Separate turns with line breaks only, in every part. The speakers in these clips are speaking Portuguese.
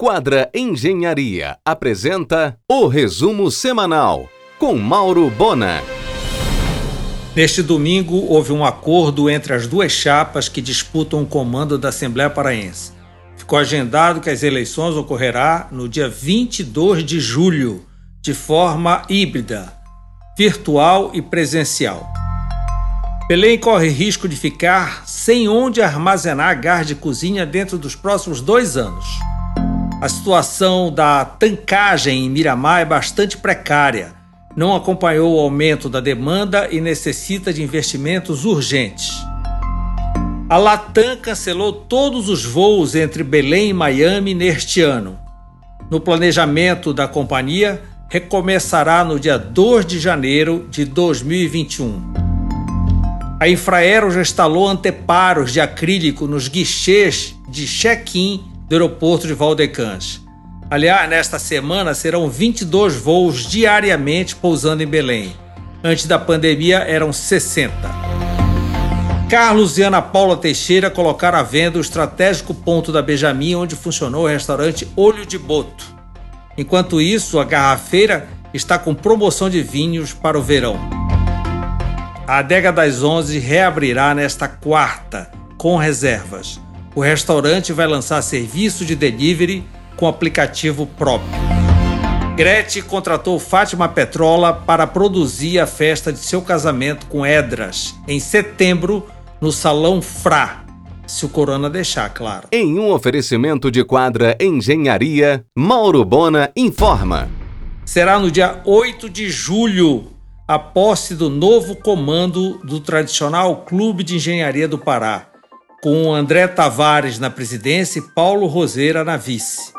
Quadra Engenharia apresenta o resumo semanal com Mauro Bona.
Neste domingo, houve um acordo entre as duas chapas que disputam o comando da Assembleia Paraense. Ficou agendado que as eleições ocorrerá no dia 22 de julho, de forma híbrida, virtual e presencial. Belém corre risco de ficar sem onde armazenar gás de cozinha dentro dos próximos dois anos. A situação da tancagem em Miramar é bastante precária. Não acompanhou o aumento da demanda e necessita de investimentos urgentes. A Latam cancelou todos os voos entre Belém e Miami neste ano. No planejamento da companhia, recomeçará no dia 2 de janeiro de 2021. A Infraero já instalou anteparos de acrílico nos guichês de check-in do aeroporto de Valdecans. Aliás, nesta semana serão 22 voos diariamente pousando em Belém. Antes da pandemia eram 60. Carlos e Ana Paula Teixeira colocaram à venda o estratégico ponto da Benjamin, onde funcionou o restaurante Olho de Boto. Enquanto isso, a garrafeira está com promoção de vinhos para o verão. A Adega das Onze reabrirá nesta quarta, com reservas o restaurante vai lançar serviço de delivery com aplicativo próprio. Gretchen contratou Fátima Petrola para produzir a festa de seu casamento com Edras em setembro no Salão Fra. Se o Corona deixar, claro.
Em um oferecimento de quadra Engenharia, Mauro Bona informa.
Será no dia 8 de julho a posse do novo comando do tradicional Clube de Engenharia do Pará com André Tavares na presidência e Paulo Roseira na vice.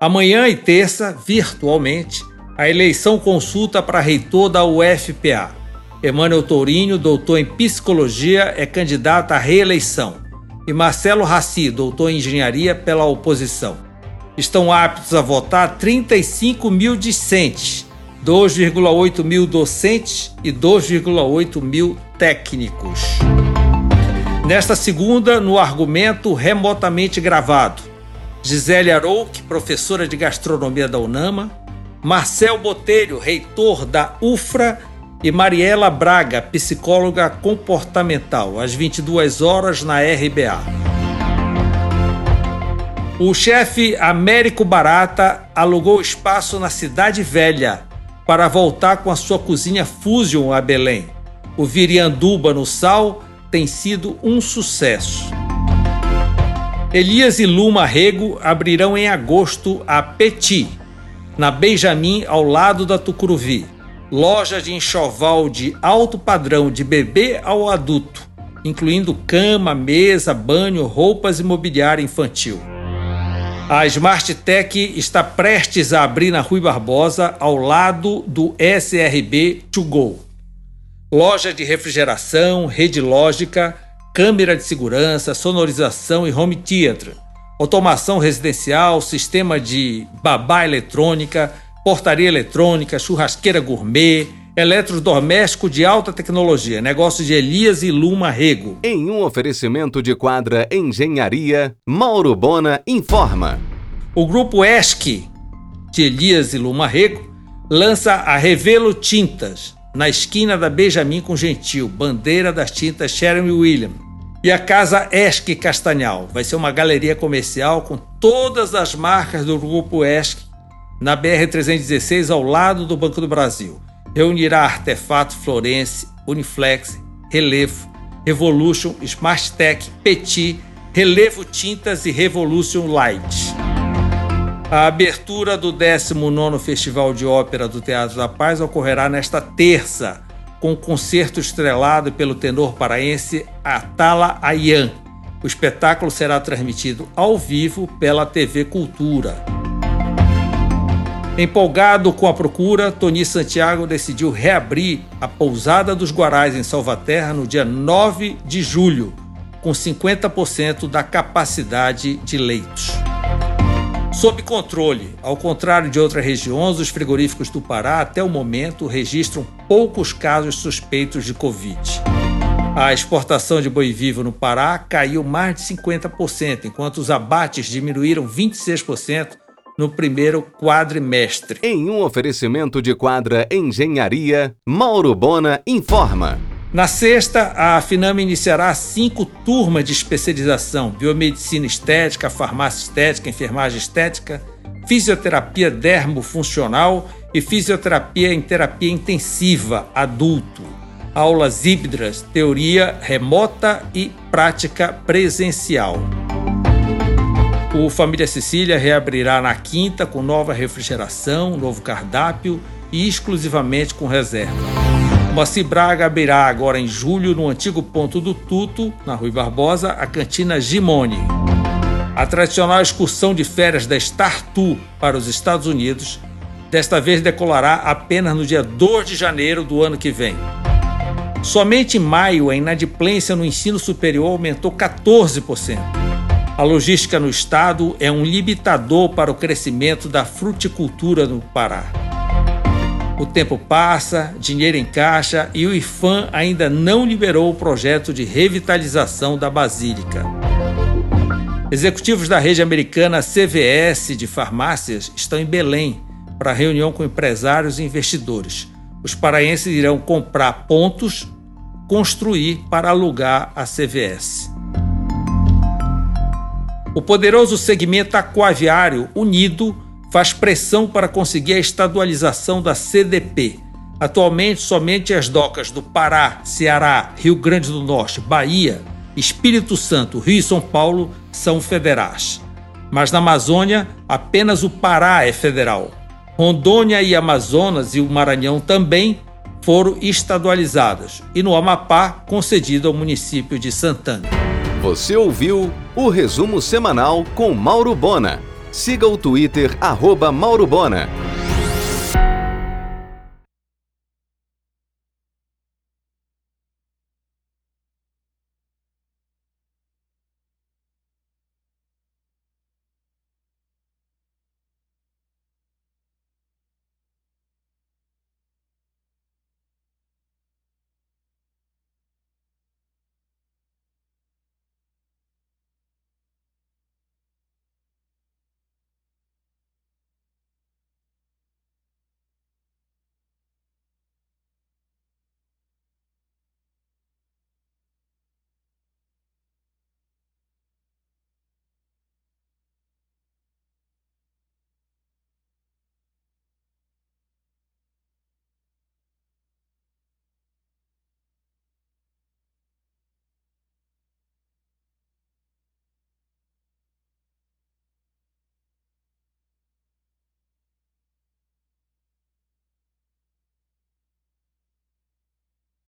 Amanhã e terça, virtualmente, a eleição consulta para reitor da UFPA. Emmanuel Tourinho, doutor em psicologia, é candidato à reeleição. E Marcelo Raci, doutor em engenharia pela oposição. Estão aptos a votar 35 mil discentes, 2,8 mil docentes e 2,8 mil técnicos. Nesta segunda, no argumento remotamente gravado, Gisele Arouque, professora de gastronomia da UNAMA, Marcel Botelho, reitor da UFRA e Mariela Braga, psicóloga comportamental, às 22 horas na RBA. O chefe Américo Barata alugou espaço na Cidade Velha para voltar com a sua cozinha Fusion a Belém. O Virianduba no Sal tem sido um sucesso. Elias e Luma Rego abrirão em agosto a Petit, na Benjamin, ao lado da Tucuruvi. Loja de enxoval de alto padrão de bebê ao adulto, incluindo cama, mesa, banho, roupas e mobiliário infantil. A Smart Tech está prestes a abrir na Rui Barbosa, ao lado do SRB To Go loja de refrigeração, rede lógica, câmera de segurança, sonorização e home theater, automação residencial, sistema de babá eletrônica, portaria eletrônica, churrasqueira gourmet, eletrodoméstico de alta tecnologia, negócio de Elias e Luma Rego.
Em um oferecimento de quadra Engenharia, Mauro Bona informa.
O grupo ESC de Elias e Luma Rego lança a Revelo Tintas, na esquina da Benjamin com Gentil, bandeira das tintas Sharon William. E a Casa Esque Castanhal vai ser uma galeria comercial com todas as marcas do grupo Esque na BR-316 ao lado do Banco do Brasil. Reunirá Artefato Florence, Uniflex, Relevo, Revolution, Smart Tech, Petit, Relevo Tintas e Revolution Light. A abertura do 19º Festival de Ópera do Teatro da Paz ocorrerá nesta terça, com um concerto estrelado pelo tenor paraense Atala Ayan. O espetáculo será transmitido ao vivo pela TV Cultura. Empolgado com a procura, Tony Santiago decidiu reabrir a Pousada dos Guarais em Salvaterra no dia 9 de julho, com 50% da capacidade de leitos sob controle. Ao contrário de outras regiões, os frigoríficos do Pará, até o momento, registram poucos casos suspeitos de Covid. A exportação de boi vivo no Pará caiu mais de 50%, enquanto os abates diminuíram 26% no primeiro quadrimestre.
Em um oferecimento de quadra Engenharia, Mauro Bona informa.
Na sexta, a Finama iniciará cinco turmas de especialização: biomedicina estética, farmácia estética, enfermagem estética, fisioterapia dermofuncional e fisioterapia em terapia intensiva adulto aulas híbridas, teoria remota e prática presencial. O Família Cecília reabrirá na quinta com nova refrigeração, novo cardápio e exclusivamente com reserva. Moacir Braga abrirá agora em julho, no antigo ponto do Tuto, na Rui Barbosa, a cantina Gimone. A tradicional excursão de férias da Star Tour para os Estados Unidos, desta vez decolará apenas no dia 2 de janeiro do ano que vem. Somente em maio, a inadimplência no ensino superior aumentou 14%. A logística no estado é um limitador para o crescimento da fruticultura no Pará. O tempo passa, dinheiro em caixa e o IFAM ainda não liberou o projeto de revitalização da Basílica. Executivos da rede americana CVS de farmácias estão em Belém para reunião com empresários e investidores. Os paraenses irão comprar pontos construir para alugar a CVS. O poderoso segmento aquaviário unido faz pressão para conseguir a estadualização da CDP. Atualmente, somente as docas do Pará, Ceará, Rio Grande do Norte, Bahia, Espírito Santo, Rio e São Paulo são federais. Mas na Amazônia, apenas o Pará é federal. Rondônia e Amazonas e o Maranhão também foram estadualizadas e no Amapá concedido ao município de Santana.
Você ouviu o resumo semanal com Mauro Bona. Siga o Twitter arroba Mauro Bona.